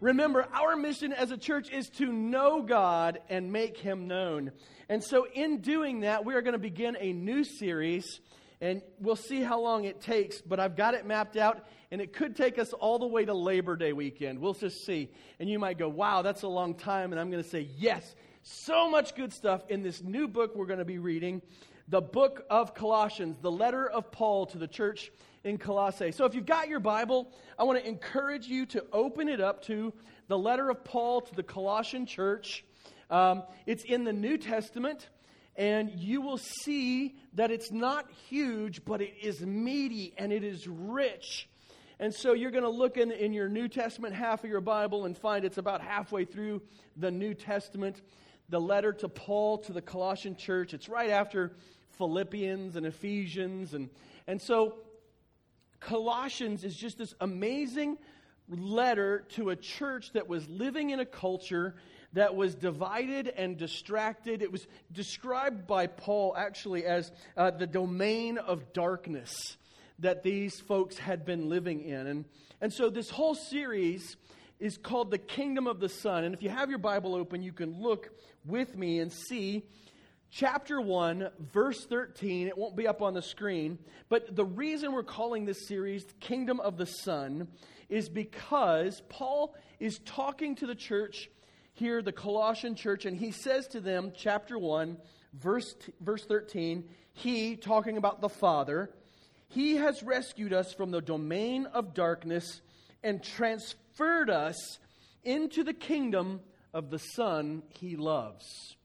remember, our mission as a church is to know God and make Him known. And so, in doing that, we are going to begin a new series, and we'll see how long it takes, but I've got it mapped out, and it could take us all the way to Labor Day weekend. We'll just see. And you might go, wow, that's a long time. And I'm going to say, yes, so much good stuff in this new book we're going to be reading the book of Colossians, the letter of Paul to the church in Colossae. So if you've got your Bible, I want to encourage you to open it up to the letter of Paul to the Colossian church. Um, it's in the New Testament, and you will see that it's not huge, but it is meaty and it is rich. And so you're going to look in, in your New Testament half of your Bible and find it's about halfway through the New Testament, the letter to Paul to the Colossian church. It's right after Philippians and Ephesians. And, and so Colossians is just this amazing letter to a church that was living in a culture that was divided and distracted. It was described by Paul actually as uh, the domain of darkness that these folks had been living in. And, and so this whole series is called The Kingdom of the Son. And if you have your Bible open, you can look with me and see chapter 1, verse 13. It won't be up on the screen. But the reason we're calling this series Kingdom of the Son is because Paul is talking to the church here, the Colossian church, and he says to them, chapter 1, verse, verse 13, He, talking about the Father, He has rescued us from the domain of darkness and transferred us into the kingdom of the Son He loves.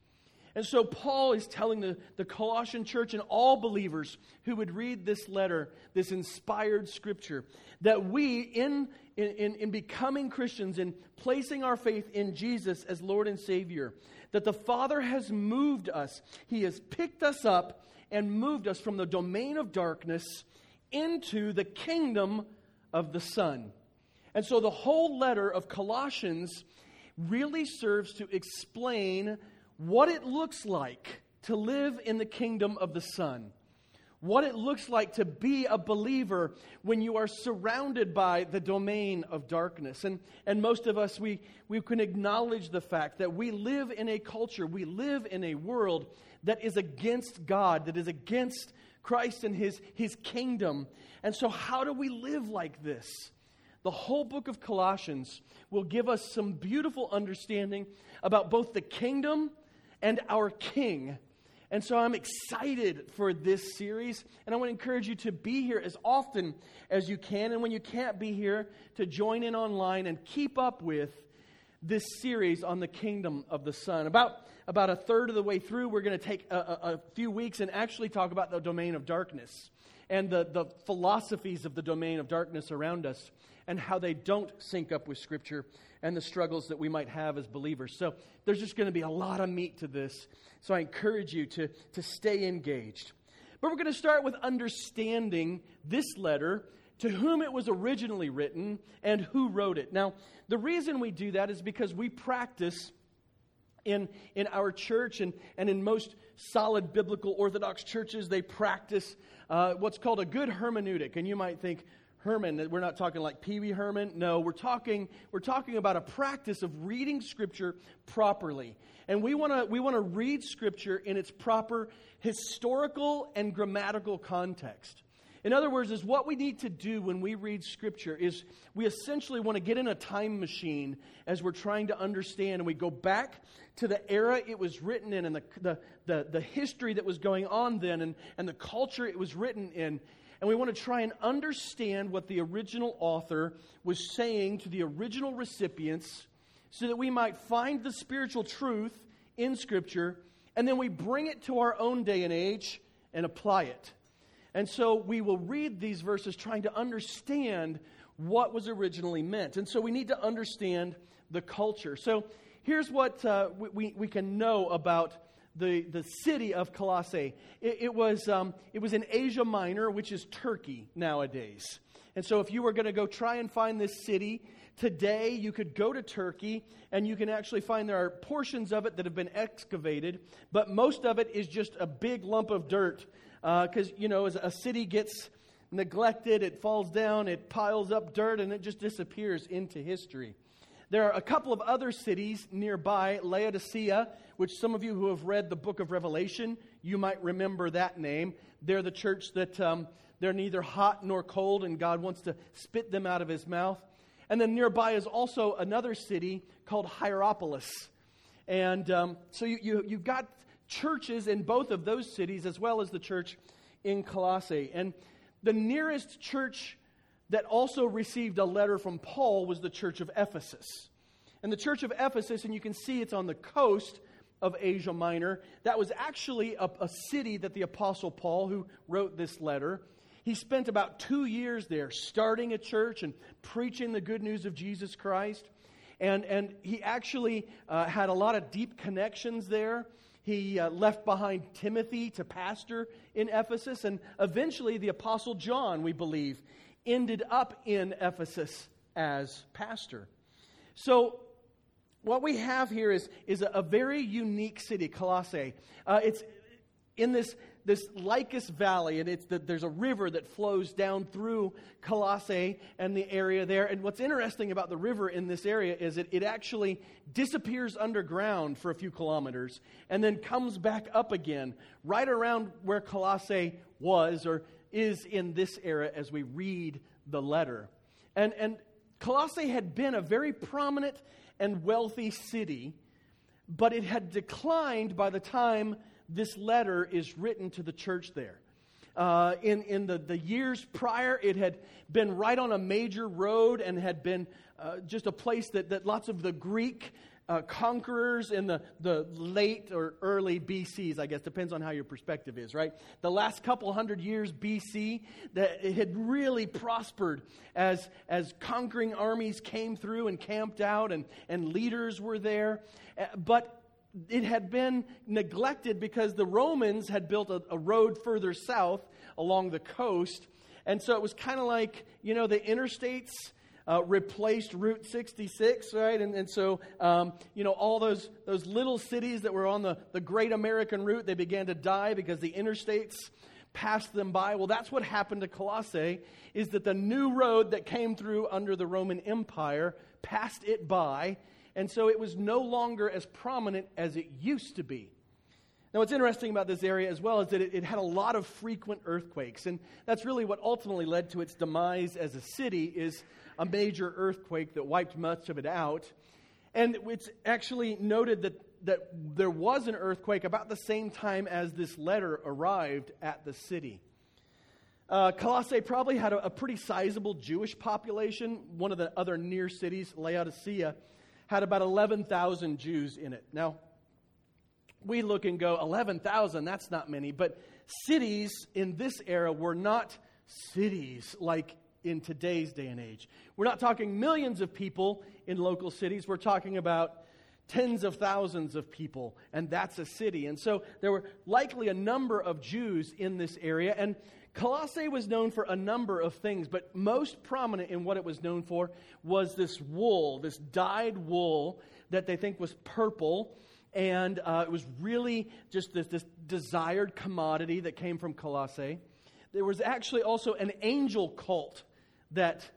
And so Paul is telling the, the Colossian church and all believers who would read this letter, this inspired scripture, that we, in, in, in becoming Christians, in placing our faith in Jesus as Lord and Savior, that the Father has moved us. He has picked us up and moved us from the domain of darkness into the kingdom of the Son. And so the whole letter of Colossians really serves to explain what it looks like to live in the kingdom of the Son. What it looks like to be a believer when you are surrounded by the domain of darkness. And, and most of us, we, we can acknowledge the fact that we live in a culture, we live in a world that is against God, that is against Christ and his, his kingdom. And so, how do we live like this? The whole book of Colossians will give us some beautiful understanding about both the kingdom and our King. And so I'm excited for this series, and I want to encourage you to be here as often as you can. And when you can't be here, to join in online and keep up with this series on the kingdom of the Son. About, about a third of the way through, we're going to take a, a, a few weeks and actually talk about the domain of darkness and the, the philosophies of the domain of darkness around us and how they don't sync up with Scripture and the struggles that we might have as believers. So there's just going to be a lot of meat to this. So I encourage you to, to stay engaged. But we're going to start with understanding this letter, to whom it was originally written, and who wrote it. Now, the reason we do that is because we practice in, in our church and, and in most solid biblical Orthodox churches, they practice uh, what's called a good hermeneutic. And you might think, Herman, we're not talking like Pee Wee Herman. No, we're talking, we're talking about a practice of reading Scripture properly. And we want to we wanna read Scripture in its proper historical and grammatical context. In other words, is what we need to do when we read Scripture is we essentially want to get in a time machine as we're trying to understand, and we go back to the era it was written in and the, the, the, the history that was going on then and, and the culture it was written in and we want to try and understand what the original author was saying to the original recipients so that we might find the spiritual truth in Scripture and then we bring it to our own day and age and apply it. And so we will read these verses trying to understand what was originally meant. And so we need to understand the culture. So here's what uh, we, we can know about the, the city of Colossae. It, it was, um, it was in Asia Minor, which is Turkey nowadays. And so, if you were going to go try and find this city today, you could go to Turkey and you can actually find there are portions of it that have been excavated, but most of it is just a big lump of dirt. Because, uh, you know, as a city gets neglected, it falls down, it piles up dirt, and it just disappears into history. There are a couple of other cities nearby, Laodicea, which some of you who have read the book of Revelation, you might remember that name. They're the church that um, they're neither hot nor cold, and God wants to spit them out of his mouth. And then nearby is also another city called Hierapolis. And um, so you, you, you've got churches in both of those cities as well as the church in Colossae. And the nearest church that also received a letter from Paul was the church of Ephesus. And the church of Ephesus, and you can see it's on the coast of Asia Minor, that was actually a, a city that the Apostle Paul, who wrote this letter, he spent about two years there starting a church and preaching the good news of Jesus Christ. And, and he actually uh, had a lot of deep connections there. He uh, left behind Timothy to pastor in Ephesus. And eventually, the Apostle John, we believe, ended up in Ephesus as pastor. So, what we have here is, is a, a very unique city, Colossae. Uh, it's in this this Lycus Valley, and it's the, there's a river that flows down through Colossae and the area there. And what's interesting about the river in this area is it, it actually disappears underground for a few kilometers and then comes back up again right around where Colossae was or is in this era as we read the letter. And, and Colossae had been a very prominent and wealthy city, but it had declined by the time this letter is written to the church there. Uh, in in the, the years prior, it had been right on a major road and had been uh, just a place that, that lots of the Greek uh, conquerors in the, the late or early BCs, I guess, depends on how your perspective is, right? The last couple hundred years BC, that it had really prospered as, as conquering armies came through and camped out and, and leaders were there. Uh, but it had been neglected because the Romans had built a, a road further south along the coast. And so it was kind of like, you know, the interstates uh, replaced Route 66, right? And, and so, um, you know, all those, those little cities that were on the, the great American route, they began to die because the interstates passed them by. Well, that's what happened to Colossae, is that the new road that came through under the Roman Empire passed it by and so it was no longer as prominent as it used to be. Now, what's interesting about this area as well is that it, it, had a lot of frequent earthquakes, and that's really what ultimately led to its demise as a city is a major earthquake that wiped much of it out. And it's actually noted that, that there was an earthquake about the same time as this letter arrived at the city. Uh, Colossae probably had a, a pretty sizable Jewish population. One of the other near cities, Laodicea, had about 11,000 Jews in it. Now, we look and go, 11,000, that's not many. But cities in this era were not cities like in today's day and age. We're not talking millions of people in local cities. We're talking about tens of thousands of people, and that's a city. And so there were likely a number of Jews in this area. And Colossae was known for a number of things, but most prominent in what it was known for was this wool, this dyed wool that they think was purple. And uh, it was really just this, this desired commodity that came from Colossae. There was actually also an angel cult that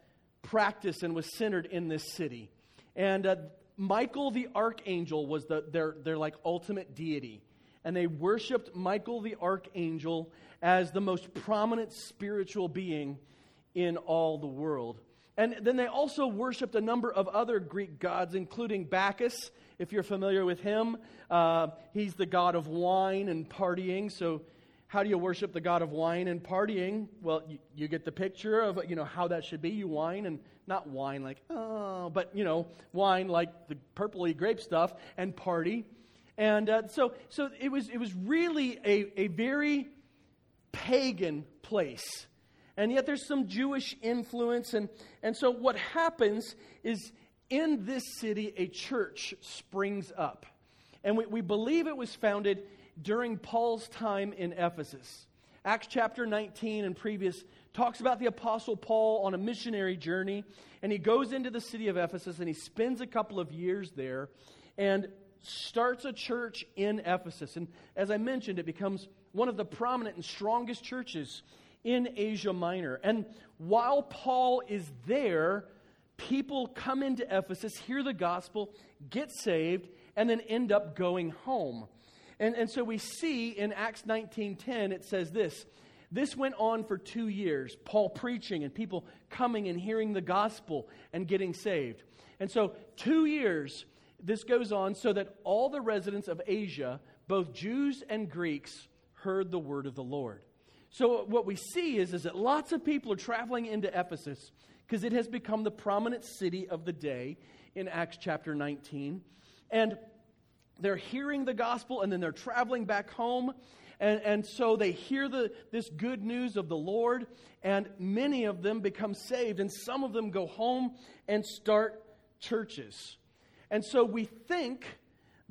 practiced and was centered in this city. And uh, Michael the archangel was the, their, their like ultimate deity. And they worshiped Michael the archangel as the most prominent spiritual being in all the world. And then they also worshiped a number of other Greek gods, including Bacchus, if you're familiar with him. Uh, he's the god of wine and partying. So, how do you worship the god of wine and partying? Well, you, you get the picture of you know how that should be. You wine and not wine like oh, but you know wine like the purpley grape stuff and party. And uh, so, so it was it was really a, a very pagan place. And yet there's some Jewish influence. And, and so what happens is in this city, a church springs up. And we, we believe it was founded during Paul's time in Ephesus. Acts chapter 19 and previous talks about the Apostle Paul on a missionary journey. And he goes into the city of Ephesus and he spends a couple of years there and starts a church in Ephesus. And as I mentioned, it becomes one of the prominent and strongest churches in Asia Minor. And while Paul is there, people come into Ephesus, hear the gospel, get saved, and then end up going home. And, and so we see in Acts 19:10, it says this. This went on for two years, Paul preaching and people coming and hearing the gospel and getting saved. And so, two years, this goes on so that all the residents of Asia, both Jews and Greeks, heard the word of the Lord. So, what we see is, is that lots of people are traveling into Ephesus because it has become the prominent city of the day in Acts chapter 19. And they're hearing the gospel and then they're traveling back home. And, and so they hear the, this good news of the Lord, and many of them become saved, and some of them go home and start churches. And so we think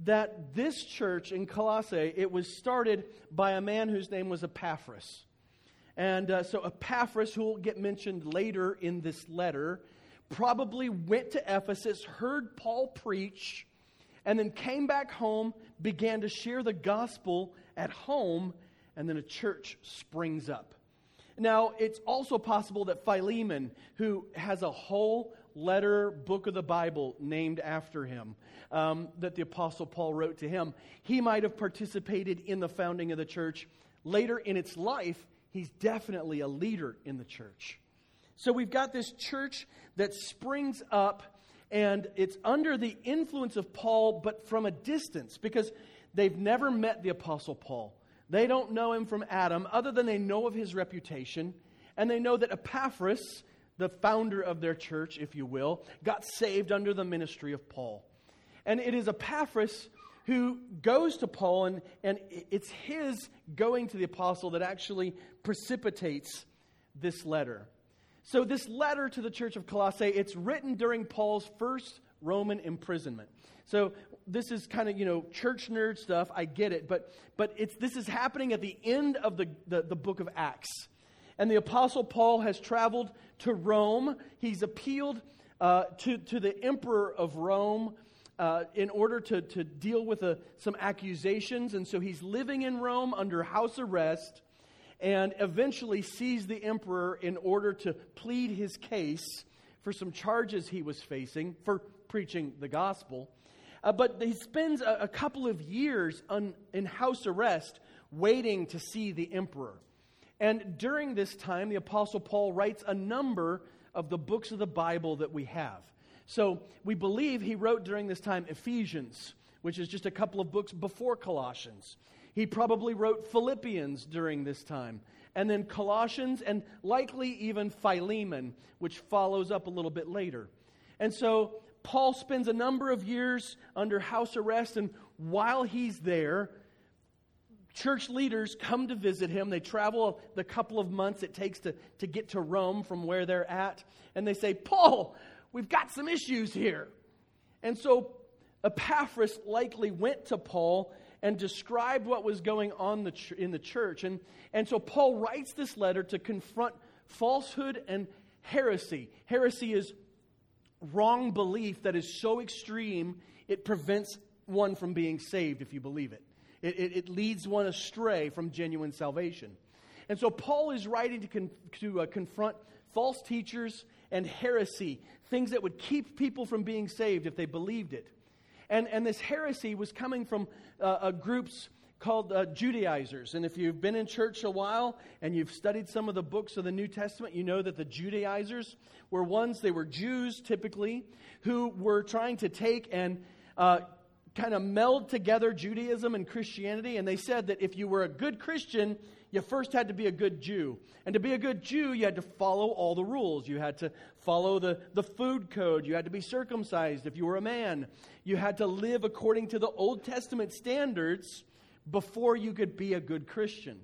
that this church in Colossae, it was started by a man whose name was Epaphras. And uh, so Epaphras, who will get mentioned later in this letter, probably went to Ephesus, heard Paul preach, and then came back home, began to share the gospel at home, and then a church springs up. Now, it's also possible that Philemon, who has a whole letter, book of the Bible named after him, um, that the Apostle Paul wrote to him, he might have participated in the founding of the church. Later in its life, he's definitely a leader in the church. So we've got this church that springs up and it's under the influence of Paul, but from a distance because they've never met the Apostle Paul. They don't know him from Adam, other than they know of his reputation, and they know that Epaphras, the founder of their church, if you will, got saved under the ministry of Paul. And it is Epaphras who goes to Paul, and, and it's his going to the apostle that actually precipitates this letter. So, this letter to the church of Colossae, it's written during Paul's first Roman imprisonment. So, this is kind of, you know, church nerd stuff. I get it. But, but it's, this is happening at the end of the, the, the book of Acts. And the Apostle Paul has traveled to Rome. He's appealed uh, to, to the emperor of Rome uh, in order to, to deal with a, some accusations. And so he's living in Rome under house arrest and eventually sees the emperor in order to plead his case for some charges he was facing for preaching the gospel. Uh, but he spends a, a couple of years in house arrest waiting to see the emperor. And during this time, the Apostle Paul writes a number of the books of the Bible that we have. So we believe he wrote during this time Ephesians, which is just a couple of books before Colossians. He probably wrote Philippians during this time, and then Colossians, and likely even Philemon, which follows up a little bit later. And so Paul spends a number of years under house arrest, and while he's there, church leaders come to visit him. They travel the couple of months it takes to, to get to Rome from where they're at, and they say, Paul, we've got some issues here. And so Epaphras likely went to Paul and described what was going on in the church. And, and so Paul writes this letter to confront falsehood and heresy. Heresy is wrong belief that is so extreme it prevents one from being saved if you believe it. It, it, it leads one astray from genuine salvation. And so Paul is writing to, con, to uh, confront false teachers and heresy, things that would keep people from being saved if they believed it. And, and this heresy was coming from uh, uh, groups called uh, Judaizers. And if you've been in church a while and you've studied some of the books of the New Testament, you know that the Judaizers were ones, they were Jews typically, who were trying to take and uh, kind of meld together Judaism and Christianity. And they said that if you were a good Christian, you first had to be a good Jew. And to be a good Jew, you had to follow all the rules. You had to follow the, the food code. You had to be circumcised if you were a man. You had to live according to the Old Testament standards before you could be a good Christian.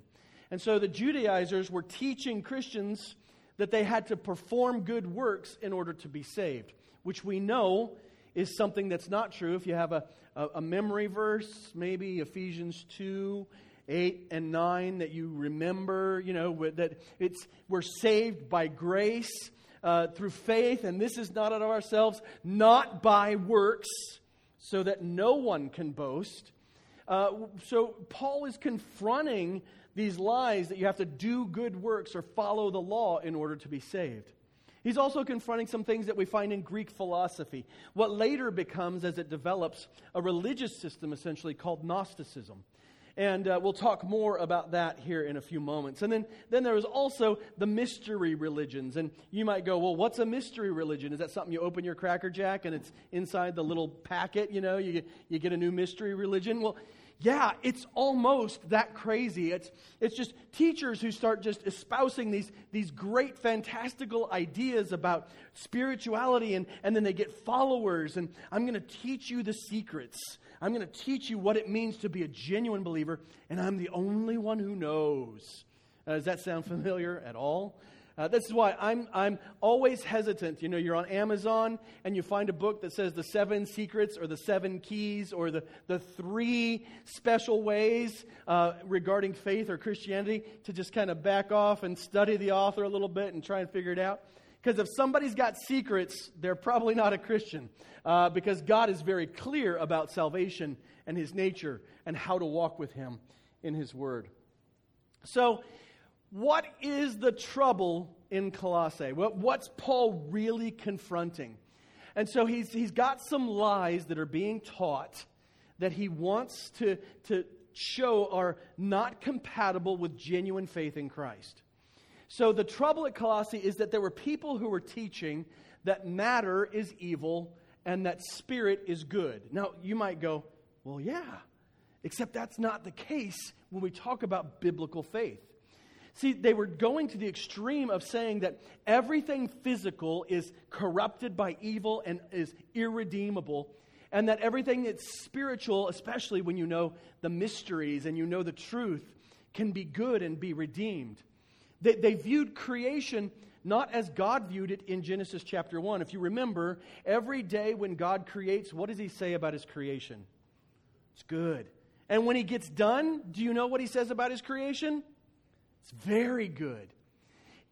And so the Judaizers were teaching Christians that they had to perform good works in order to be saved, which we know is something that's not true. If you have a, a, a memory verse, maybe Ephesians 2, 8 and 9 that you remember, you know, that it's we're saved by grace uh, through faith, and this is not out of ourselves, not by works, so that no one can boast. Uh, so Paul is confronting these lies that you have to do good works or follow the law in order to be saved. He's also confronting some things that we find in Greek philosophy, what later becomes, as it develops, a religious system essentially called Gnosticism. And uh, we'll talk more about that here in a few moments. And then, then there is also the mystery religions. And you might go, well, what's a mystery religion? Is that something you open your Cracker Jack and it's inside the little packet, you know, you get, you get a new mystery religion? Well, yeah, it's almost that crazy. It's, it's just teachers who start just espousing these, these great, fantastical ideas about spirituality, and, and then they get followers, and I'm going to teach you the secrets. I'm going to teach you what it means to be a genuine believer, and I'm the only one who knows. Uh, does that sound familiar at all? Uh, this is why I'm, I'm always hesitant. You know, you're on Amazon and you find a book that says the seven secrets or the seven keys or the, the three special ways uh, regarding faith or Christianity to just kind of back off and study the author a little bit and try and figure it out. Because if somebody's got secrets, they're probably not a Christian. Uh, because God is very clear about salvation and his nature and how to walk with him in his word. So, what is the trouble in Colossae? What, what's Paul really confronting? And so he's, he's got some lies that are being taught that he wants to, to show are not compatible with genuine faith in Christ. So the trouble at Colossae is that there were people who were teaching that matter is evil and that spirit is good. Now, you might go, well, yeah, except that's not the case when we talk about biblical faith. See, they were going to the extreme of saying that everything physical is corrupted by evil and is irredeemable, and that everything that's spiritual, especially when you know the mysteries and you know the truth, can be good and be redeemed. They, they viewed creation not as God viewed it in Genesis chapter 1. If you remember, every day when God creates, what does he say about his creation? It's good. And when he gets done, do you know what he says about his creation? It's very good.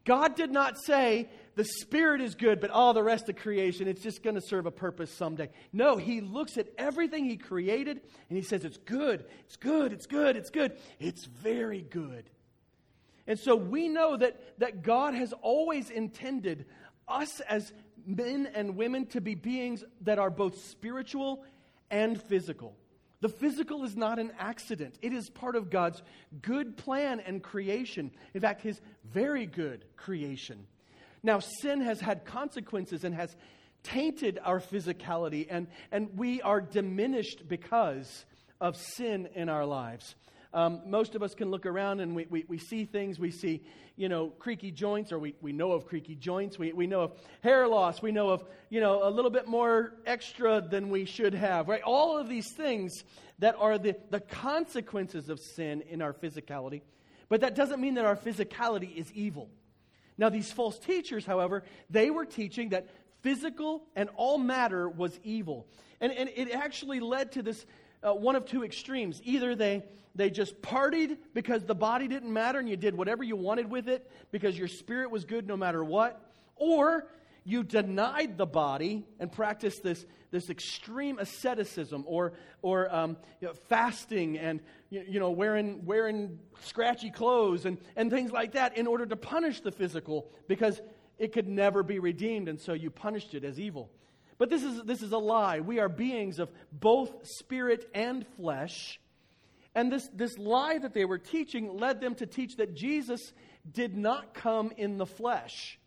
God did not say the Spirit is good, but all the rest of creation, it's just going to serve a purpose someday. No, He looks at everything He created and He says, It's good, it's good, it's good, it's good. It's very good. And so we know that, that God has always intended us as men and women to be beings that are both spiritual and physical. The physical is not an accident, it is part of God's good plan and creation. In fact, His very good creation. Now, sin has had consequences and has tainted our physicality, and, and we are diminished because of sin in our lives. Um, most of us can look around and we, we, we, see things. We see, you know, creaky joints, or we, we know of creaky joints. We, we know of hair loss. We know of, you know, a little bit more extra than we should have, right? All of these things that are the, the consequences of sin in our physicality. But that doesn't mean that our physicality is evil. Now, these false teachers, however, they were teaching that physical and all matter was evil. And, and it actually led to this uh, one of two extremes. Either they, they just partied because the body didn't matter and you did whatever you wanted with it because your spirit was good no matter what, or you denied the body and practiced this, this extreme asceticism or, or um, you know, fasting and you, you, know, wearing, wearing scratchy clothes and, and things like that in order to punish the physical because it could never be redeemed, and so you punished it as evil. But this is, this is a lie. We are beings of both spirit and flesh. And this, this lie that they were teaching led them to teach that Jesus did not come in the flesh,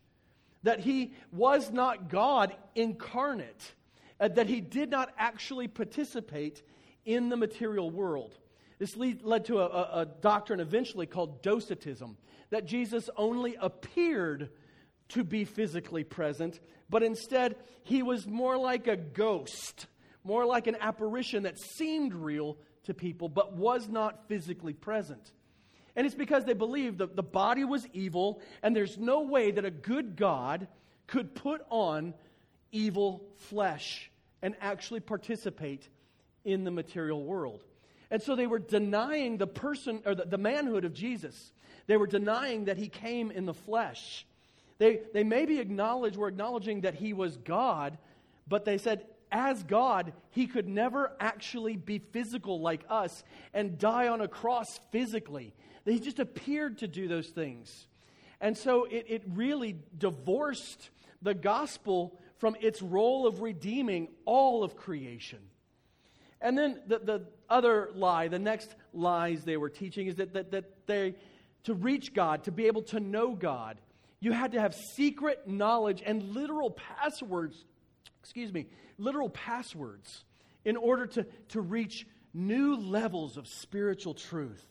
that he was not God incarnate, that he did not actually participate in the material world. This lead, led to a, a doctrine eventually called docetism, that Jesus only appeared to be physically present, but instead he was more like a ghost, more like an apparition that seemed real to people but was not physically present. And it's because they believed that the body was evil, and there's no way that a good God could put on evil flesh and actually participate in the material world. And so they were denying the person or the, the manhood of Jesus. They were denying that he came in the flesh. They, they maybe acknowledge, were acknowledging that he was God, but they said, as God, he could never actually be physical like us and die on a cross physically. He just appeared to do those things. And so it, it really divorced the gospel from its role of redeeming all of creation. And then the, the other lie, the next lies they were teaching is that, that, that they, to reach God, to be able to know God, you had to have secret knowledge and literal passwords, excuse me, literal passwords in order to, to reach new levels of spiritual truth.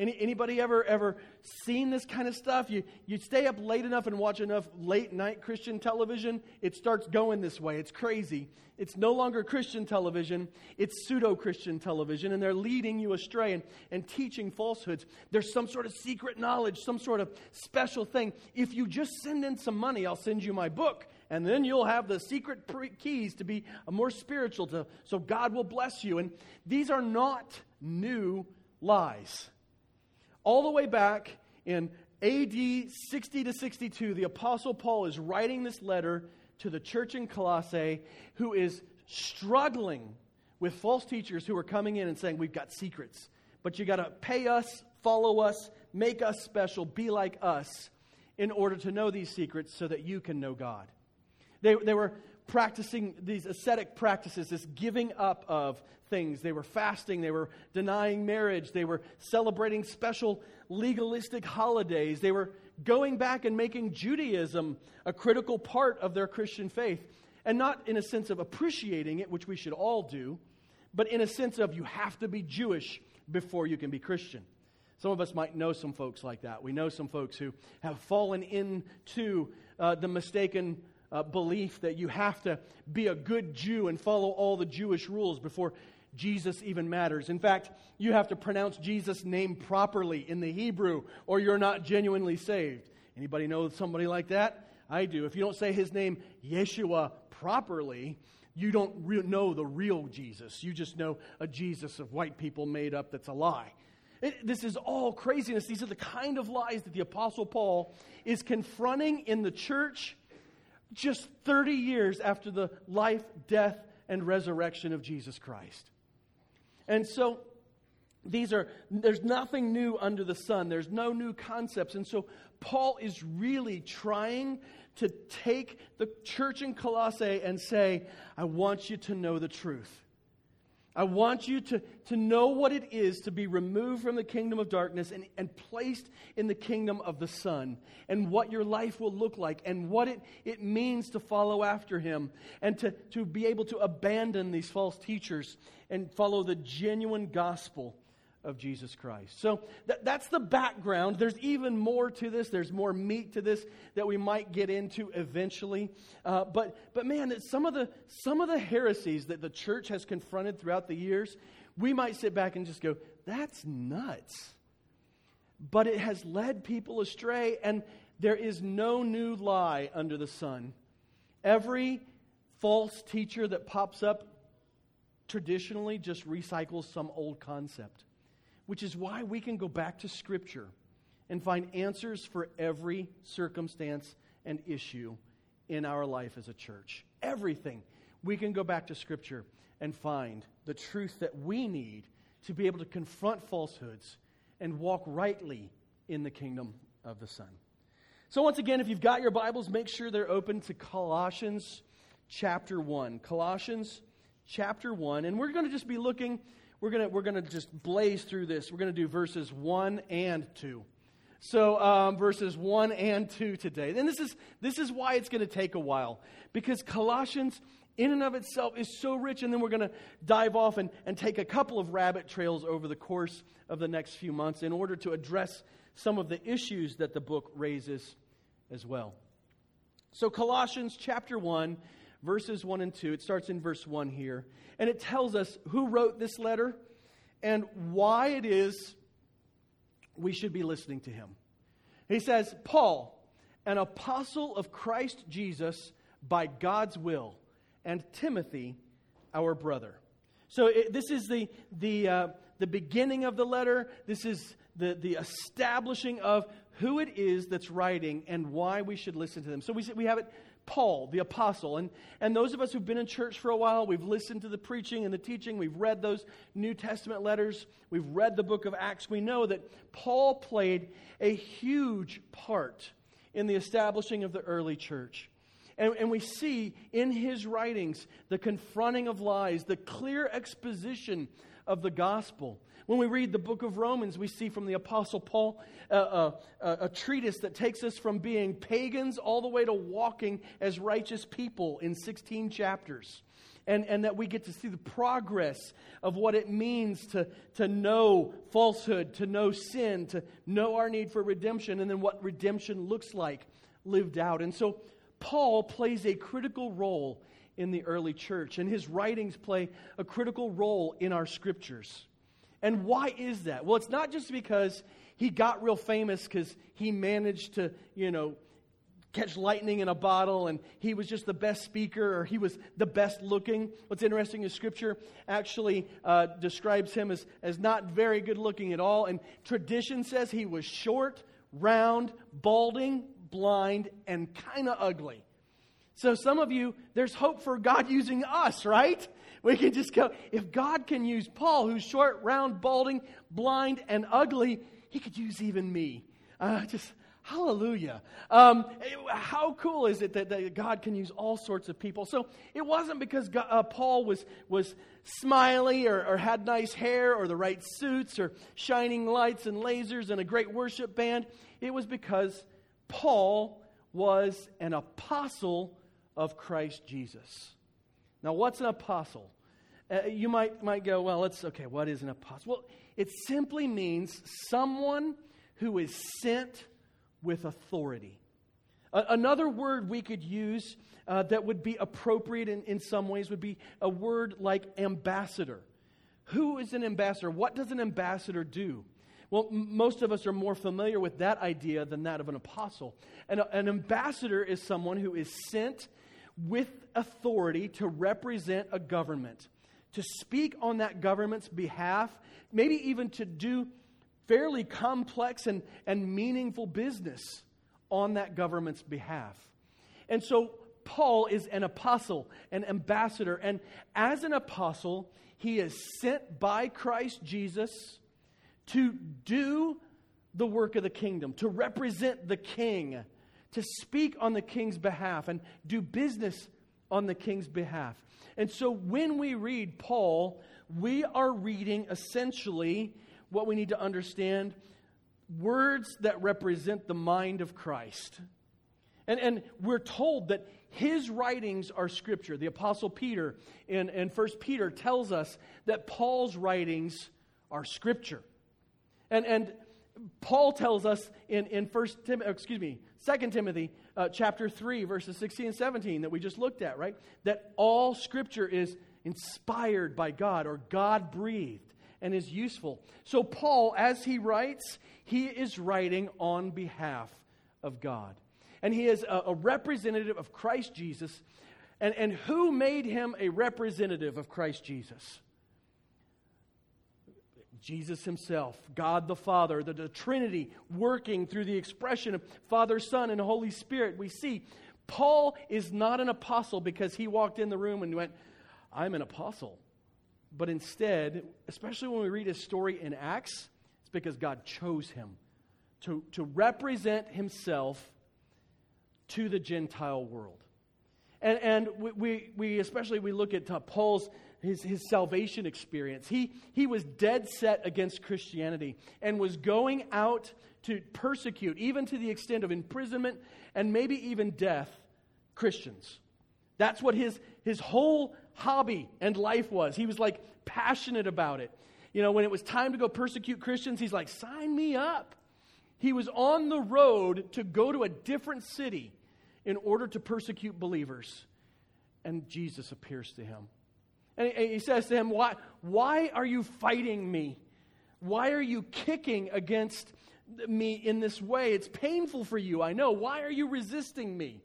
Any, anybody ever ever seen this kind of stuff? You, you stay up late enough and watch enough late night Christian television, it starts going this way. It's crazy. It's no longer Christian television, it's pseudo Christian television, and they're leading you astray and, and teaching falsehoods. There's some sort of secret knowledge, some sort of special thing. If you just send in some money, I'll send you my book and then you'll have the secret pre- keys to be more spiritual to so god will bless you and these are not new lies all the way back in AD 60 to 62, the Apostle Paul is writing this letter to the church in Colossae who is struggling with false teachers who are coming in and saying, We've got secrets, but you got to pay us, follow us, make us special, be like us in order to know these secrets so that you can know God. They, they were practicing these ascetic practices, this giving up of things. They were fasting, they were denying marriage, they were celebrating special legalistic holidays, they were going back and making Judaism a critical part of their Christian faith. And not in a sense of appreciating it, which we should all do, but in a sense of you have to be Jewish before you can be Christian. Some of us might know some folks like that. We know some folks who have fallen into uh, the mistaken uh, belief that you have to be a good Jew and follow all the Jewish rules before Jesus even matters. In fact, you have to pronounce Jesus' name properly in the Hebrew or you're not genuinely saved. Anybody know somebody like that? I do. If you don't say his name Yeshua properly, you don't re- know the real Jesus. You just know a Jesus of white people made up that's a lie. It, this is all craziness. These are the kind of lies that the Apostle Paul is confronting in the church just 30 years after the life, death, and resurrection of Jesus Christ. And so these are there's nothing new under the sun. There's no new concepts. And so paul is really trying to take the church in colossae and say i want you to know the truth I want you to, to know what it is to be removed from the kingdom of darkness and, and placed in the kingdom of the Son, and what your life will look like, and what it, it means to follow after Him, and to, to be able to abandon these false teachers and follow the genuine gospel of Jesus Christ. So th- that's the background. There's even more to this. There's more meat to this that we might get into eventually. Uh, but but man, some of the some of the heresies that the church has confronted throughout the years, we might sit back and just go, "That's nuts." But it has led people astray, and there is no new lie under the sun. Every false teacher that pops up traditionally just recycles some old concept which is why we can go back to Scripture and find answers for every circumstance and issue in our life as a church. Everything. We can go back to Scripture and find the truth that we need to be able to confront falsehoods and walk rightly in the kingdom of the Son. So, once again, if you've got your Bibles, make sure they're open to Colossians chapter 1. Colossians chapter 1. And we're going to just be looking we're going we're gonna just blaze through this. We're going to do verses 1 and 2. So, um, verses 1 and 2 today. And this is, this is why it's going to take a while. Because Colossians, in and of itself, is so rich. And then we're going to dive off and, and take a couple of rabbit trails over the course of the next few months in order to address some of the issues that the book raises as well. So, Colossians chapter 1 verses 1 and 2. It starts in verse 1 here. And it tells us who wrote this letter and why it is we should be listening to him. He says, Paul, an apostle of Christ Jesus by God's will, and Timothy, our brother. So it, this is the, the, uh, the beginning of the letter. This is the, the establishing of who it is that's writing and why we should listen to them. So we, we have it Paul, the apostle. And, and those of us who've been in church for a while, we've listened to the preaching and the teaching, we've read those New Testament letters, we've read the book of Acts. We know that Paul played a huge part in the establishing of the early church. And, and, we see in his writings the confronting of lies, the clear exposition of the gospel. When we read the book of Romans, we see from the Apostle Paul uh, uh, uh, a treatise that takes us from being pagans all the way to walking as righteous people in 16 chapters. And, and that we get to see the progress of what it means to, to know falsehood, to know sin, to know our need for redemption, and then what redemption looks like lived out. And so Paul plays a critical role in the early church, and his writings play a critical role in our scriptures. And why is that? Well, it's not just because he got real famous because he managed to, you know, catch lightning in a bottle and he was just the best speaker or he was the best looking. What's interesting is scripture actually uh, describes him as, as not very good looking at all. And tradition says he was short, round, balding, blind, and kind of ugly. So some of you, there's hope for God using us, right? We can just go, if God can use Paul, who's short, round, balding, blind, and ugly, he could use even me. Uh, just hallelujah. Um, how cool is it that, that, God can use all sorts of people? So it wasn't because God, uh, Paul was, was smiley or, or had nice hair or the right suits or shining lights and lasers and a great worship band. It was because Paul was an apostle of Christ Jesus. Now, what's an apostle? Uh, you might, might go, well, let's, okay, what is an apostle? Well, it simply means someone who is sent with authority. another word we could use uh, that would be appropriate in, in some ways would be a word like ambassador. Who is an ambassador? What does an ambassador do? Well, m- most of us are more familiar with that idea than that of an apostle. And an ambassador is someone who is sent with authority to represent a government, to speak on that government's behalf, maybe even to do fairly complex and, and meaningful business on that government's behalf. And so Paul is an apostle, an ambassador, and as an apostle, he is sent by Christ Jesus to do the work of the kingdom, to represent the king to speak on the king's behalf and do business on the king's behalf. And so when we read Paul, we are reading essentially what we need to understand words that represent the mind of Christ. And, and we're told that his writings are scripture. The Apostle Peter in, in 1 Peter tells us that Paul's writings are scripture. And, and Paul tells us in, in 1 Tim, excuse me, 2 Timothy uh, chapter 3, verses 16 and 17 that we just looked at, right? That all scripture is inspired by God or God breathed and is useful. So, Paul, as he writes, he is writing on behalf of God. And he is a, a representative of Christ Jesus. And, and who made him a representative of Christ Jesus? Jesus himself, God the Father, the, the, Trinity working through the expression of Father, Son, and Holy Spirit. We see Paul is not an apostle because he walked in the room and went, I'm an apostle. But instead, especially when we read his story in Acts, it's because God chose him to, to represent himself to the Gentile world. And, and we, we, we especially we look at Paul's his, his salvation experience. He, he was dead set against Christianity and was going out to persecute, even to the extent of imprisonment and maybe even death, Christians. That's what his, his whole hobby and life was. He was like passionate about it. You know, when it was time to go persecute Christians, he's like, sign me up. He was on the road to go to a different city in order to persecute believers. And Jesus appears to him. And he says to him, Why, why are you fighting me? Why are you kicking against me in this way? It's painful for you, I know. Why are you resisting me?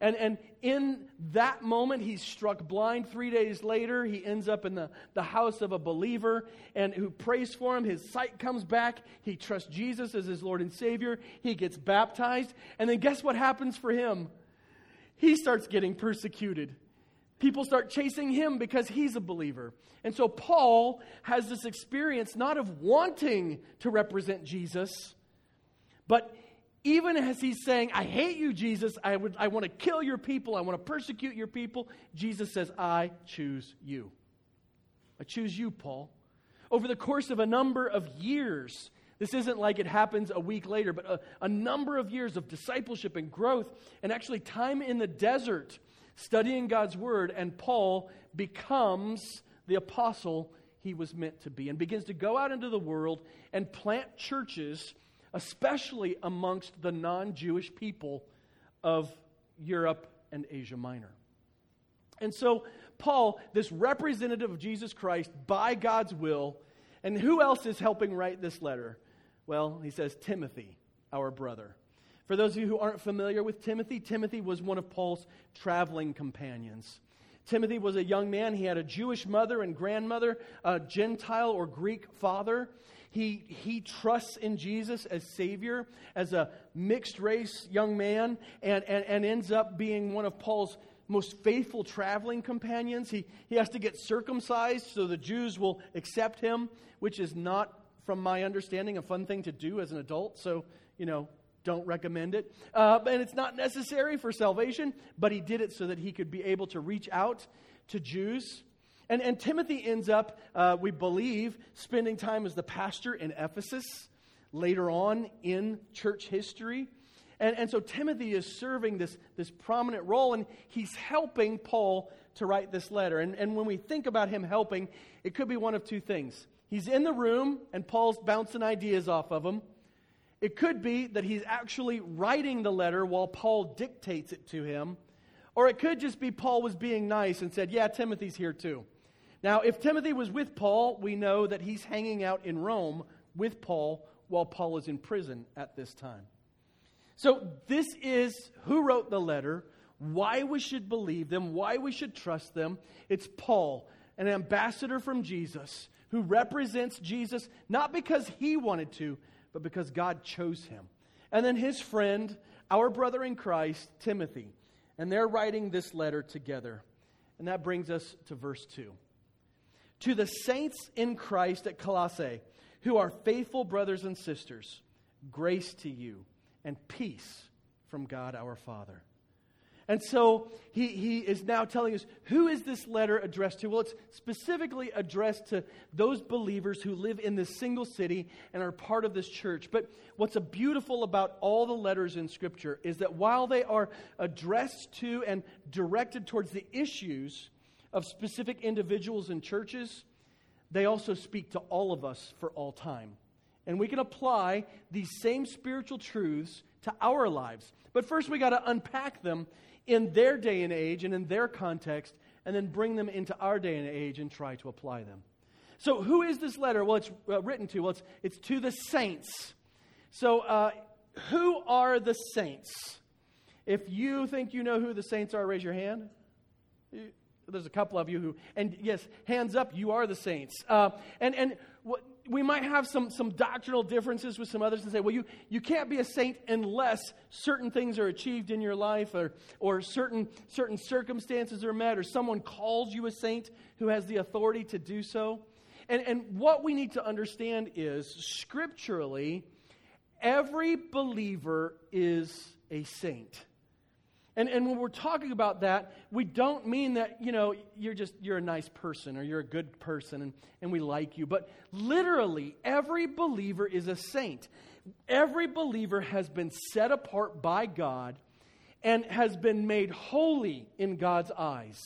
And, and in that moment, he's struck blind. Three days later, he ends up in the, the house of a believer and who prays for him. His sight comes back. He trusts Jesus as his Lord and Savior. He gets baptized. And then guess what happens for him? He starts getting persecuted. People start chasing him because he's a believer. And so Paul has this experience not of wanting to represent Jesus, but even as he's saying, I hate you, Jesus, I, would, I want to kill your people, I want to persecute your people, Jesus says, I choose you. I choose you, Paul. Over the course of a number of years, this isn't like it happens a week later, but a, a number of years of discipleship and growth, and actually time in the desert studying God's word, and Paul becomes the apostle he was meant to be and begins to go out into the world and plant churches especially amongst the non Jewish people of Europe and Asia Minor. And so, Paul, this representative of Jesus Christ by God's will, and who else is helping write this letter? Well, he says, Timothy, our brother. For those of you who aren't familiar with Timothy, Timothy was one of Paul's traveling companions. Timothy was a young man. He had a Jewish mother and grandmother, a Gentile or Greek father. He, he trusts in Jesus as Savior, as a mixed race young man, and, and, and ends up being one of Paul's most faithful traveling companions. He, he has to get circumcised so the Jews will accept him, which is not, from my understanding, a fun thing to do as an adult. So, you know, don't recommend it. Uh, and it's not necessary for salvation, but he did it so that he could be able to reach out to Jews. And, and Timothy ends up, uh, we believe, spending time as the pastor in Ephesus later on in church history. And, and so Timothy is serving this, this prominent role, and he's helping Paul to write this letter. And, and when we think about him helping, it could be one of two things. He's in the room, and Paul's bouncing ideas off of him. It could be that he's actually writing the letter while Paul dictates it to him. Or it could just be Paul was being nice and said, Yeah, Timothy's here too. Now, if Timothy was with Paul, we know that he's hanging out in Rome with Paul while Paul is in prison at this time. So, this is who wrote the letter, why we should believe them, why we should trust them. It's Paul, an ambassador from Jesus, who represents Jesus not because he wanted to, but because God chose him. And then his friend, our brother in Christ, Timothy. And they're writing this letter together. And that brings us to verse 2. To the saints in Christ at Colossae, who are faithful brothers and sisters, grace to you and peace from God our Father. And so he, he is now telling us who is this letter addressed to? Well, it's specifically addressed to those believers who live in this single city and are part of this church. But what's beautiful about all the letters in Scripture is that while they are addressed to and directed towards the issues of specific individuals and churches, they also speak to all of us for all time. And we can apply these same spiritual truths to our lives. But first, we got to unpack them in their day and age and in their context, and then bring them into our day and age and try to apply them. So, who is this letter? Well, it's uh, written to. Well, it's, it's to the saints. So, uh, who are the saints? If you think you know who the saints are, raise your hand. There's a couple of you who, and yes, hands up, you are the saints. Uh, and and what, we might have some, some doctrinal differences with some others and say, well, you, you can't be a saint unless certain things are achieved in your life or, or certain, certain circumstances are met or someone calls you a saint who has the authority to do so. And, and what we need to understand is scripturally, every believer is a saint. And, and when we're talking about that, we don't mean that, you know, you're just, you're a nice person or you're a good person and, and we like you. But literally, every believer is a saint. Every believer has been set apart by God and has been made holy in God's eyes.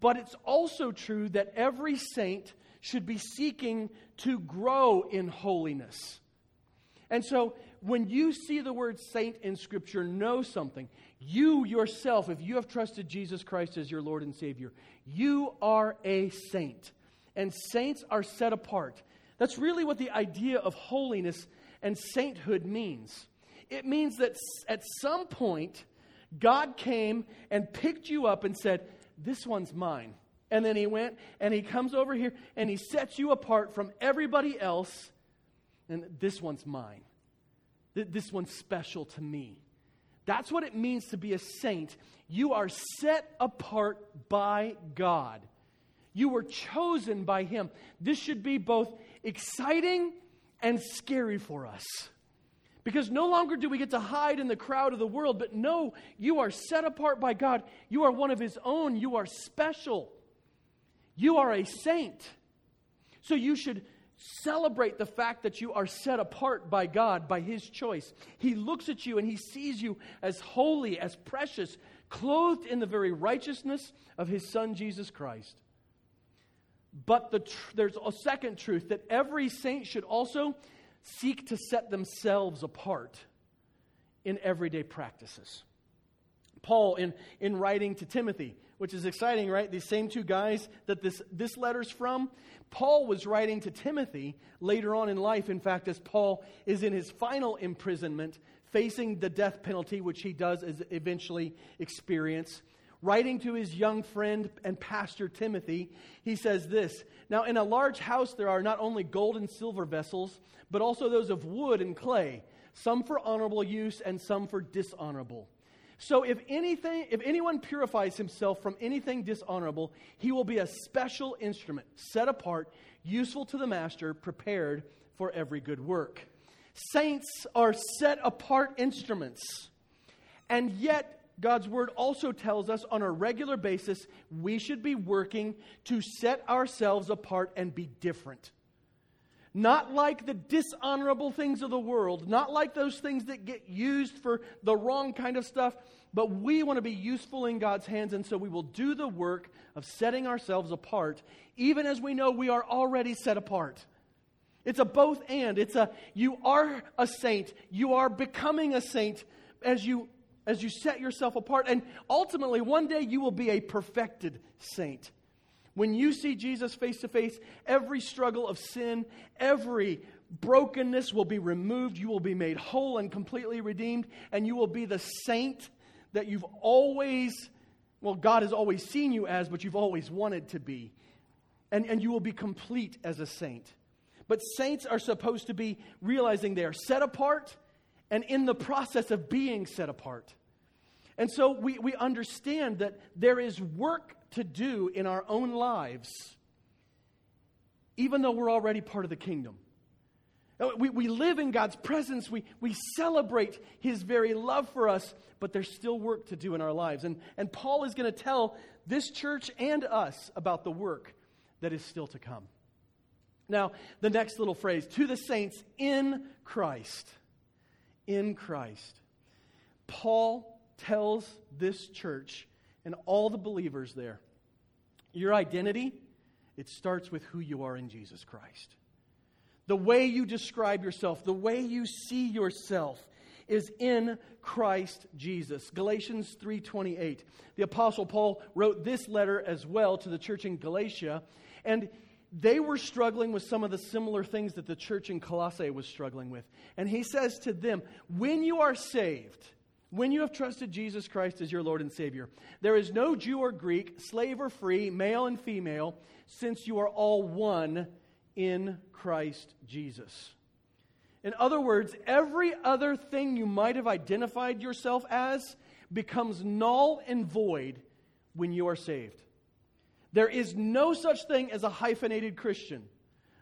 But it's also true that every saint should be seeking to grow in holiness. And so when you see the word saint in Scripture, know something. You yourself, if you have trusted Jesus Christ as your Lord and Savior, you are a saint. And saints are set apart. That's really what the idea of holiness and sainthood means. It means that at some point, God came and picked you up and said, This one's mine. And then he went and he comes over here and he sets you apart from everybody else. And this one's mine. This one's special to me. That's what it means to be a saint. You are set apart by God. You were chosen by Him. This should be both exciting and scary for us. Because no longer do we get to hide in the crowd of the world, but no, you are set apart by God. You are one of His own. You are special. You are a saint. So you should celebrate the fact that you are set apart by God, by His choice. He looks at you and He sees you as holy, as precious, clothed in the very righteousness of His Son, Jesus Christ. But the tr- there's a second truth that every saint should also seek to set themselves apart in everyday practices. Paul, in, in writing to Timothy, which is exciting, right? These same two guys that this, this letter's from, Paul was writing to Timothy later on in life. In fact, as Paul is in his final imprisonment, facing the death penalty, which he does as eventually experience writing to his young friend and pastor Timothy, he says this Now, in a large house, there are not only gold and silver vessels, but also those of wood and clay, some for honorable use and some for dishonorable. So, if anything, if anyone purifies himself from anything dishonorable, he will be a special instrument, set apart, useful to the master, prepared for every good work. Saints are set apart instruments. And yet, God's word also tells us on a regular basis we should be working to set ourselves apart and be different. Not like the dishonorable things of the world, not like those things that get used for the wrong kind of stuff, but we want to be useful in God's hands, and so we will do the work of setting ourselves apart, even as we know we are already set apart. It's a both and. It's a you are a saint, you are becoming a saint as you as you set yourself apart. And ultimately, one day you will be a perfected saint. When you see Jesus face to face, every struggle of sin, every brokenness will be removed. You will be made whole and completely redeemed, and you will be the saint that you've always, well, God has always seen you as, but you've always wanted to be. And, and you will be complete as a saint. But saints are supposed to be realizing they are set apart and in the process of being set apart. And so we, we understand that there is work to do in our own lives, even though we're already part of the kingdom. We, we live in God's presence, we, we celebrate His very love for us, but there's still work to do in our lives. And, and Paul is going to tell this church and us about the work that is still to come. Now, the next little phrase to the saints in Christ in Christ. Paul tells this church and all the believers there your identity, it starts with who you are in Jesus Christ. The way you describe yourself, the way you see yourself is in Christ Jesus. Galatians 3:28. The apostle Paul wrote this letter as well to the church in Galatia and they were struggling with some of the similar things that the church in Colossae was struggling with. And he says to them, When you are saved, when you have trusted Jesus Christ as your Lord and Savior, there is no Jew or Greek, slave or free, male and female, since you are all one in Christ Jesus. In other words, every other thing you might have identified yourself as becomes null and void when you are saved. There is no such thing as a hyphenated Christian.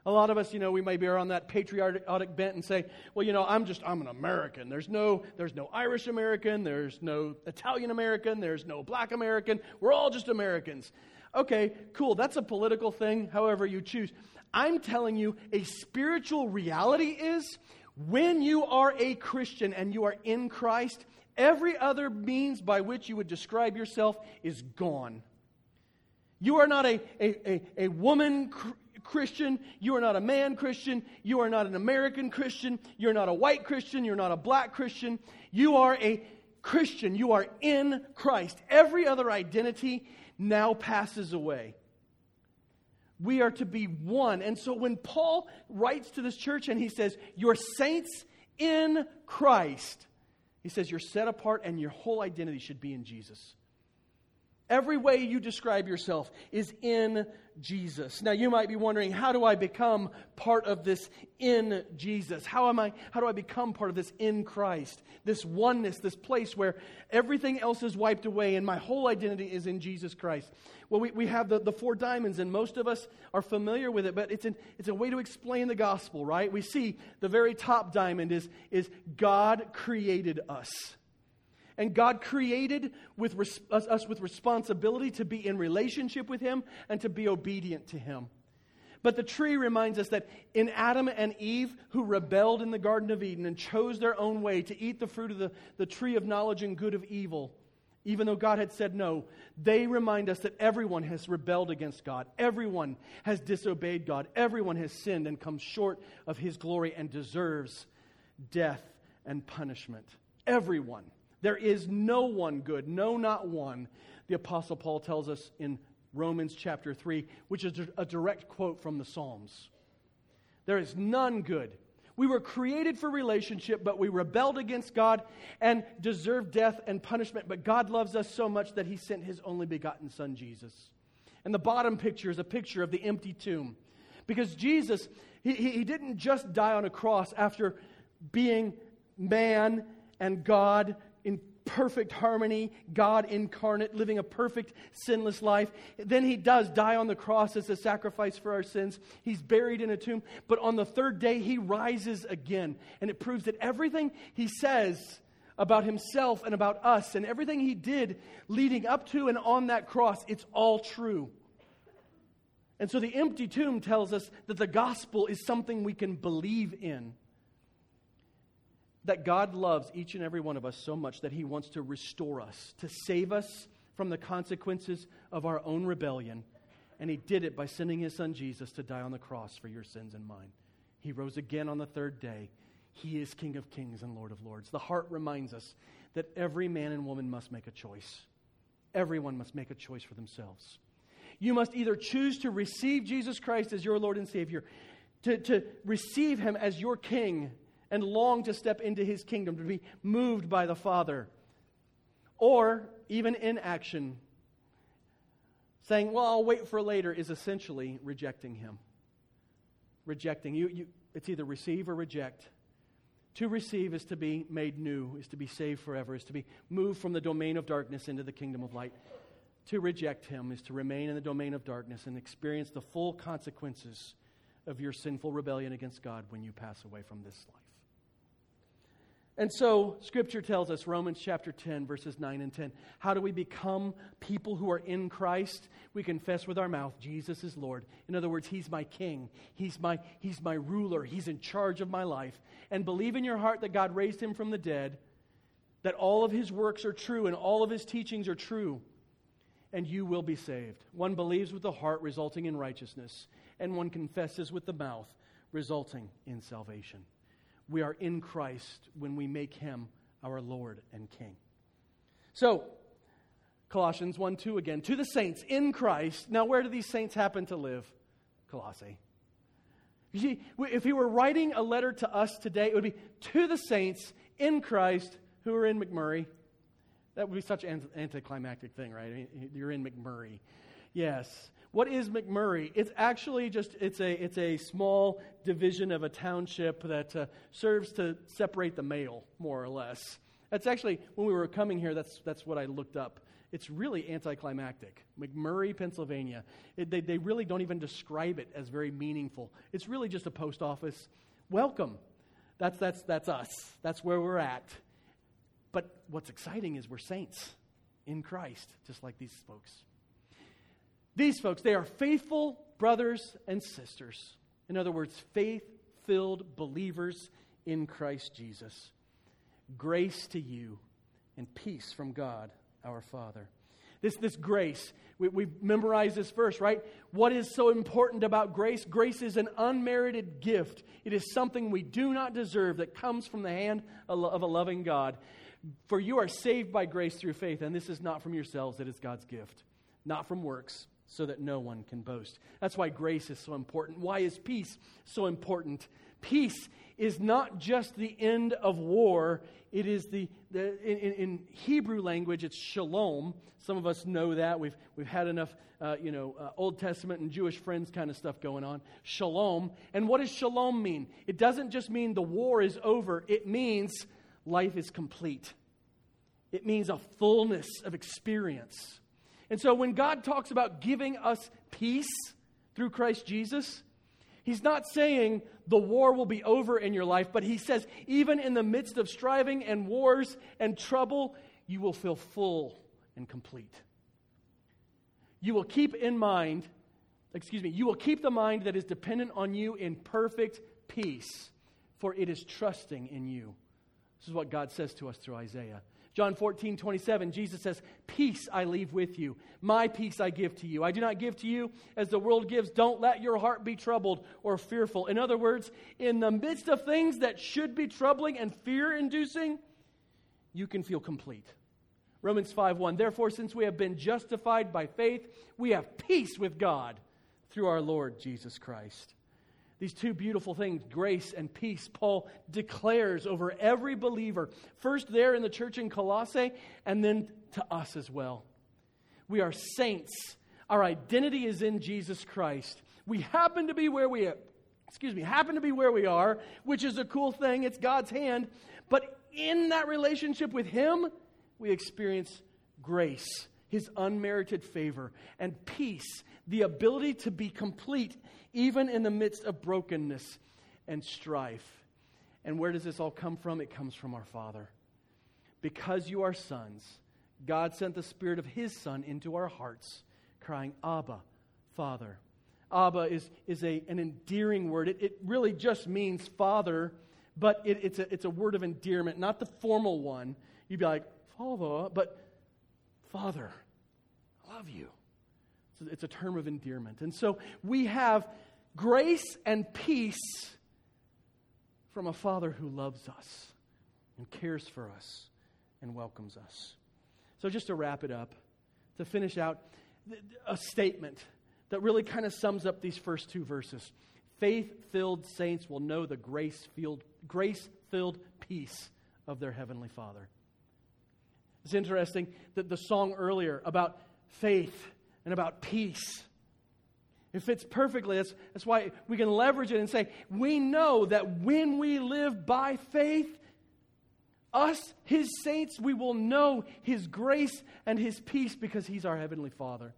A lot of us, you know, we may be on that patriotic bent and say, well, you know, I'm just, I'm an American. There's no, there's no Irish American. There's no Italian American. There's no black American. We're all just Americans. Okay, cool. That's a political thing, however you choose. I'm telling you, a spiritual reality is when you are a Christian and you are in Christ, every other means by which you would describe yourself is gone. You are not a, a, a, a woman Christian. You are not a man Christian. You are not an American Christian. You're not a white Christian. You're not a black Christian. You are a Christian. You are in Christ. Every other identity now passes away. We are to be one. And so when Paul writes to this church and he says, You're saints in Christ, He says you're set apart and your whole identity should be in Jesus. Every way you describe yourself is in Jesus. Now you might be wondering, how do I become part of this in Jesus? How am I how do I become part of this in Christ? This oneness, this place where everything else is wiped away and my whole identity is in Jesus Christ. Well, we, we have the, the four diamonds, and most of us are familiar with it, but it's, an, it's a way to explain the gospel, right? We see the very top diamond is, is God created us. And God created with res- us, with responsibility to be in relationship with Him and to be obedient to Him. But the tree reminds us that in Adam and Eve, who rebelled in the Garden of Eden and chose their own way to eat the fruit of the, the tree of knowledge and good of evil, even though God had said no, they remind us that everyone has rebelled against God. Everyone has disobeyed God. Everyone has sinned and come short of His glory and deserves death and punishment. Everyone. There is no one good, no, not one. The Apostle Paul tells us in Romans chapter 3, which is a direct quote from the Psalms. There is none good. We were created for relationship, but we rebelled against God and deserved death and punishment. But God loves us so much that He sent His only begotten Son, Jesus. And the bottom picture is a picture of the empty tomb. Because Jesus, He, he didn't just die on a cross after being man and God in perfect harmony, God incarnate, living a perfect, sinless life. Then he does die on the cross as a sacrifice for our sins. He's buried in a tomb. But on the third day, he rises again. And it proves that everything he says about himself and about us and everything he did leading up to and on that cross, it's all true. And so the empty tomb tells us that the gospel is something we can believe in that God loves each and every one of us so much that He wants to restore us, to save us from the consequences of our own rebellion. And He did it by sending His Son Jesus to die on the cross for your sins and mine. He rose again on the third day. He is King of kings and Lord of lords. The heart reminds us that every man and woman must make a choice. Everyone must make a choice for themselves. You must either choose to receive Jesus Christ as your Lord and Savior, to, to receive Him as your King and long to step into his kingdom, to be moved by the Father. Or even inaction, saying, Well, I'll wait for later, is essentially rejecting him. Rejecting. You, you, it's either receive or reject. To receive is to be made new, is to be saved forever, is to be moved from the domain of darkness into the kingdom of light. To reject him is to remain in the domain of darkness and experience the full consequences of your sinful rebellion against God when you pass away from this life. And so, Scripture tells us, Romans chapter 10, verses 9 and 10, how do we become people who are in Christ? We confess with our mouth, Jesus is Lord. In other words, He's my King, He's my, he's my ruler, He's in charge of my life. And believe in your heart that God raised Him from the dead, that all of His works are true and all of His teachings are true, and you will be saved. One believes with the heart, resulting in righteousness, and one confesses with the mouth, resulting in salvation we are in Christ when we make him our Lord and King. So, Colossians 1 2 again. To the saints in Christ. Now, where do these saints happen to live? Colossae. You see, if he were writing a letter to us today, it would be to the saints in Christ who are in McMurray. That would be such an anticlimactic thing, right? You're in McMurray. Yes. What is McMurray? It's actually just it's a it's a small division of a township that uh, serves to separate the mail, more or less. That's actually when we were coming here. That's that's what I looked up. It's really anticlimactic. McMurray, Pennsylvania. It, they they really don't even describe it as very meaningful. It's really just a post office. Welcome. That's that's that's us. That's where we're at. But what's exciting is we're saints in Christ, just like these folks. These folks, they are faithful brothers and sisters. In other words, faith filled believers in Christ Jesus. Grace to you and peace from God our Father. This, this grace, we, we memorized this verse, right? What is so important about grace? Grace is an unmerited gift. It is something we do not deserve that comes from the hand of a loving God. For you are saved by grace through faith, and this is not from yourselves, it is God's gift, not from works so that no one can boast. That's why grace is so important. Why is peace so important? Peace is not just the end of war, it is the, the in, in, Hebrew language, it's shalom. Some of us know that. We've, we've had enough, uh, you know, uh, Old Testament and Jewish friends kind of stuff going on. Shalom. And what does shalom mean? It doesn't just mean the war is over, it means life is complete. It means a fullness of experience. And so when God talks about giving us peace through Christ Jesus, He's not saying the war will be over in your life, but He says, even in the midst of striving and wars and trouble, you will feel full and complete. You will keep in mind, excuse me, you will keep the mind that is dependent on you in perfect peace, for it is trusting in you. This is what God says to us through Isaiah. John 14, 27, Jesus says, Peace I leave with you. My peace I give to you. I do not give to you as the world gives. Don't let your heart be troubled or fearful. In other words, in the midst of things that should be troubling and fear inducing, you can feel complete. Romans 5, 1. Therefore, since we have been justified by faith, we have peace with God through our Lord Jesus Christ. These two beautiful things, grace and peace, Paul declares over every believer, first there in the church in Colossae, and then to us as well. We are saints. Our identity is in Jesus Christ. We happen to be where we are, excuse me, happen to be where we are, which is a cool thing. It's God's hand. But in that relationship with Him, we experience grace, His unmerited favor, and peace, the ability to be complete even in the midst of brokenness and strife. And where does this all come from? It comes from our Father. Because you are sons, God sent the Spirit of His Son into our hearts, crying, Abba, Father. Abba is, is a, an endearing word. It, it really just means father, but it, it's, a, it's a word of endearment, not the formal one. You'd be like, Father, but Father, love you. It's a term of endearment. And so we have grace and peace from a Father who loves us and cares for us and welcomes us. So, just to wrap it up, to finish out, a statement that really kind of sums up these first two verses. Faith filled saints will know the grace filled peace of their Heavenly Father. It's interesting that the song earlier about faith and about peace. It fits perfectly. That's, that's why we can leverage it and say, we know that when we live by faith, us, his saints, we will know his grace and his peace because he's our heavenly Father.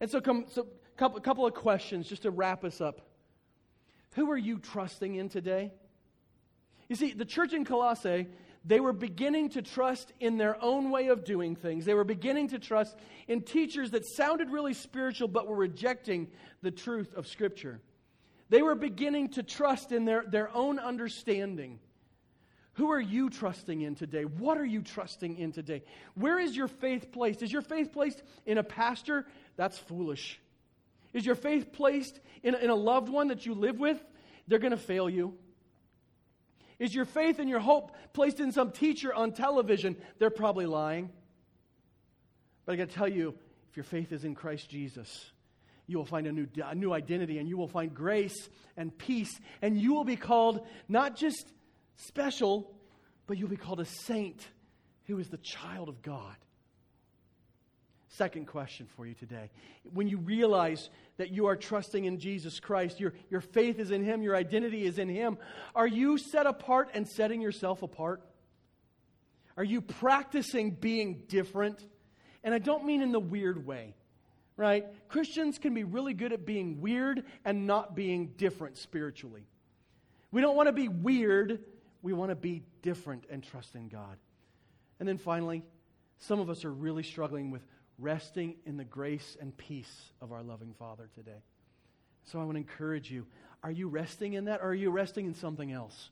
And so, come, so couple, couple of questions just to wrap us up. Who are you trusting in today? You see, the church in Colossae they were beginning to trust in their own way of doing things. They were beginning to trust in teachers that sounded really spiritual but were rejecting the truth of Scripture. They were beginning to trust in their, their own understanding. Who are you trusting in today? What are you trusting in today? Where is your faith placed? Is your faith placed in a pastor? That's foolish. Is your faith placed in in a loved one that you live with? They're going to fail you. Is your faith and your hope placed in some teacher on television? They're probably lying. But I got to tell you, if your faith is in Christ Jesus, you will find a new, a new identity and you will find grace and peace. And you will be called not just special, but you'll be called a saint who is the child of God. Second question for you today. When you realize that you are trusting in Jesus Christ, your, your faith is in Him, your identity is in Him, are you set apart and setting yourself apart? Are you practicing being different? And I don't mean in the weird way, right? Christians can be really good at being weird and not being different spiritually. We don't want to be weird, we want to be different and trust in God. And then finally, some of us are really struggling with resting in the grace and peace of our loving Father today. So I want to encourage you. Are you resting in that or are you resting in something else?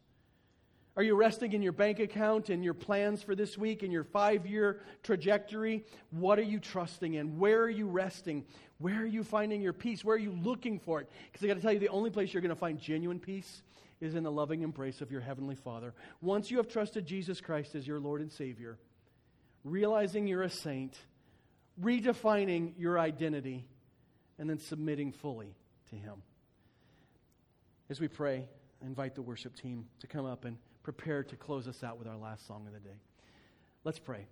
Are you resting in your bank account and your plans for this week and your five year trajectory? What are you trusting in? Where are you resting? Where are you finding your peace? Where are you looking for it? Because I got to tell you, the only place you're going to find genuine peace is in the loving embrace of your Heavenly Father. Once you have trusted Jesus Christ as your Lord and Savior, realizing you're a saint, redefining your identity and then submitting fully to Him. As we pray, I invite the worship team to come up and prepare to close us out with our last song of the day. Let's pray.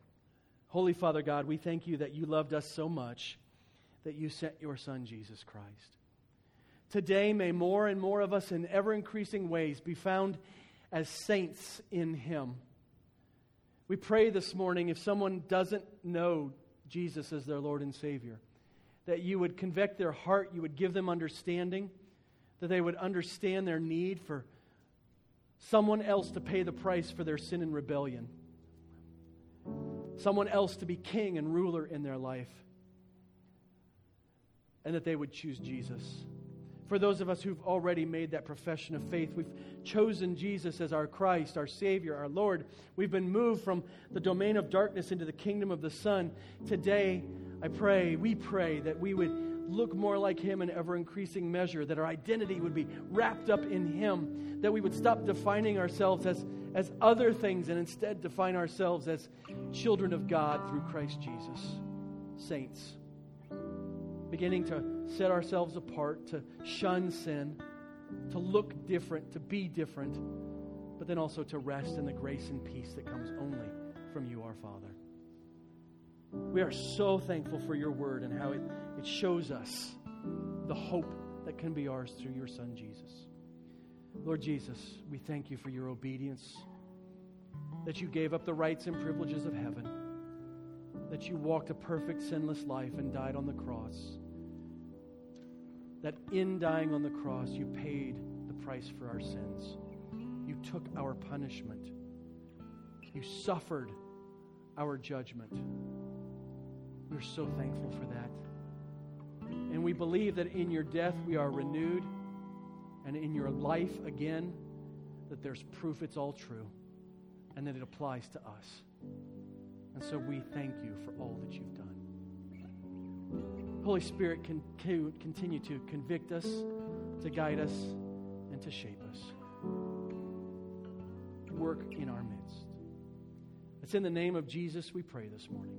Holy Father God, we thank you that you loved us so much that you sent your Son, Jesus Christ. Today, may more and more of us in ever increasing ways be found as saints in Him. We pray this morning if someone doesn't know Jesus as their Lord and Savior, that you would convict their heart, you would give them understanding, that they would understand their need for someone else to pay the price for their sin and rebellion, someone else to be king and ruler in their life, and that they would choose Jesus. For those of us who've already made that profession of faith, we've chosen Jesus as our Christ, our Savior, our Lord. We've been moved from the domain of darkness into the kingdom of the Son. Today, I pray, we pray that we would look more like Him in ever increasing measure, that our identity would be wrapped up in Him, that we would stop defining ourselves as, as other things and instead define ourselves as children of God through Christ Jesus, saints beginning to set ourselves apart, to shun sin, to look different, to be different, but then also to rest in the grace and peace that comes only from you, our Father. We are so thankful for your word and how it, it shows us the hope that can be ours through your Son, Jesus. Lord Jesus, we thank you for your obedience, that you gave up the rights and privileges of heaven that you walked a perfect, sinless life and died on the cross. That in dying on the cross, you paid the price for our sins. You took our punishment. You suffered our judgment. We're so thankful for that. And we believe that in your death we are renewed, and in your life again, that there's proof it's all true, and that it applies to us. And so we thank you for all that you've done. Holy Spirit, can continue to convict us, to guide us, and to shape us. Work in our midst. It's in the name of Jesus we pray this morning.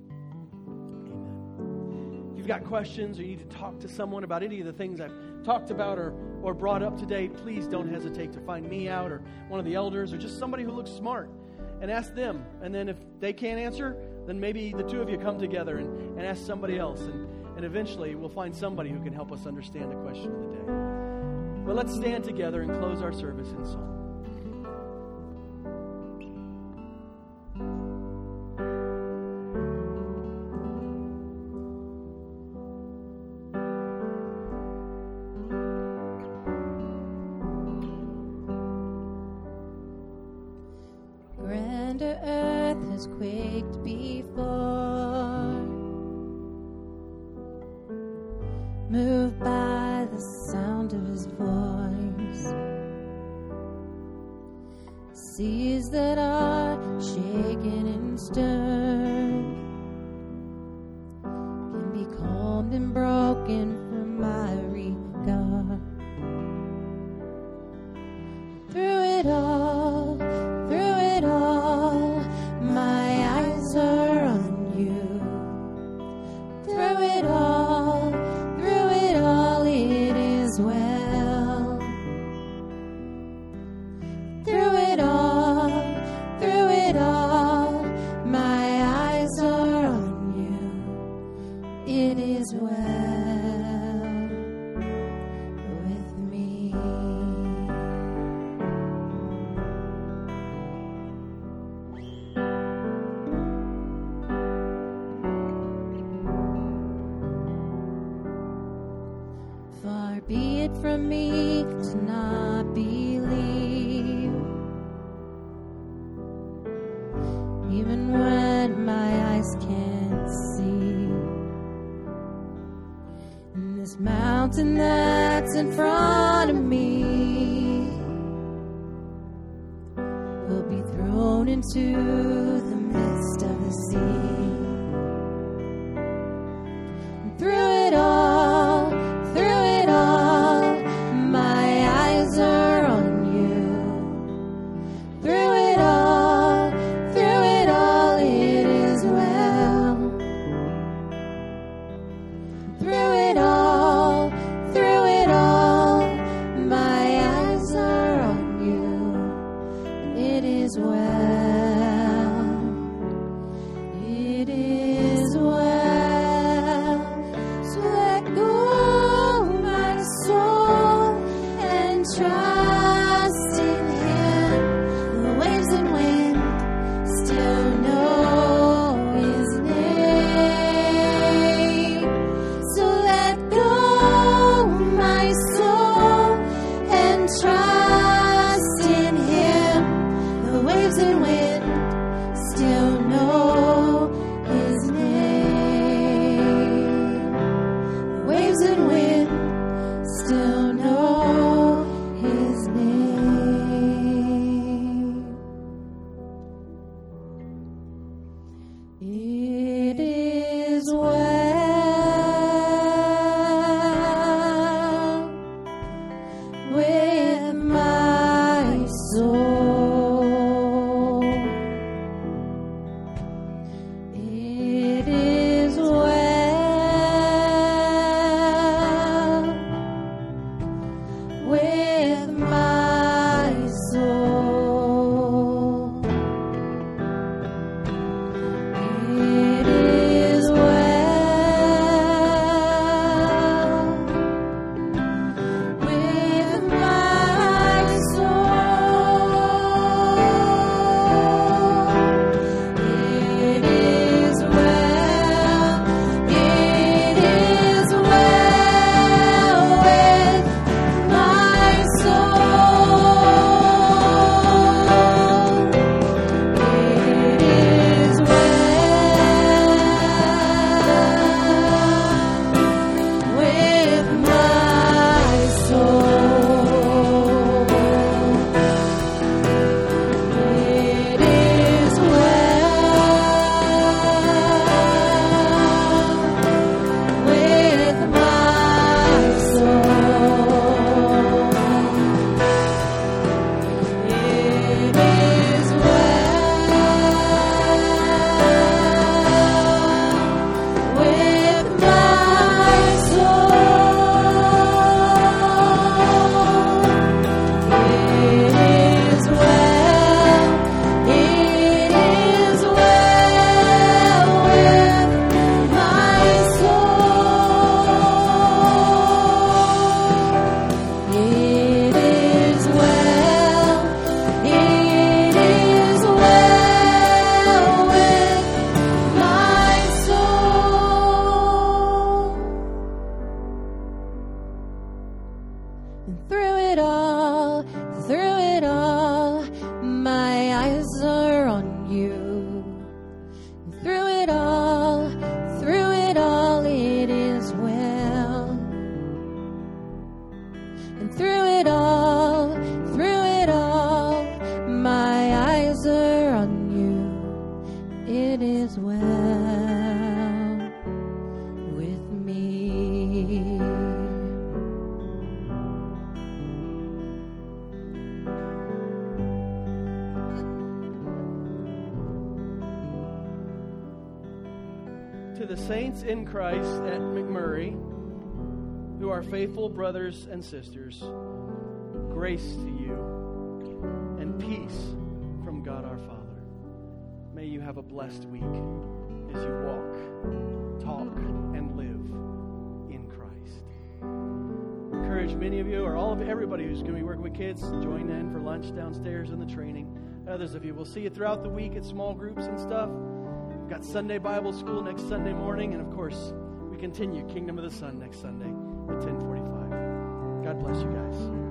Amen. If you've got questions or you need to talk to someone about any of the things I've talked about or, or brought up today, please don't hesitate to find me out or one of the elders or just somebody who looks smart and ask them. And then if they can't answer, then maybe the two of you come together and, and ask somebody else. And, and eventually we'll find somebody who can help us understand the question of the day. But let's stand together and close our service in song. mountain that's in front of me will be thrown into the midst of the sea. Brothers and sisters, grace to you and peace from God our Father. May you have a blessed week as you walk, talk, and live in Christ. Encourage many of you, or all of everybody who's going to be working with kids, join in for lunch downstairs in the training. Others of you, we'll see you throughout the week at small groups and stuff. We've got Sunday Bible school next Sunday morning, and of course, we continue Kingdom of the Sun next Sunday at 1045. God bless you guys.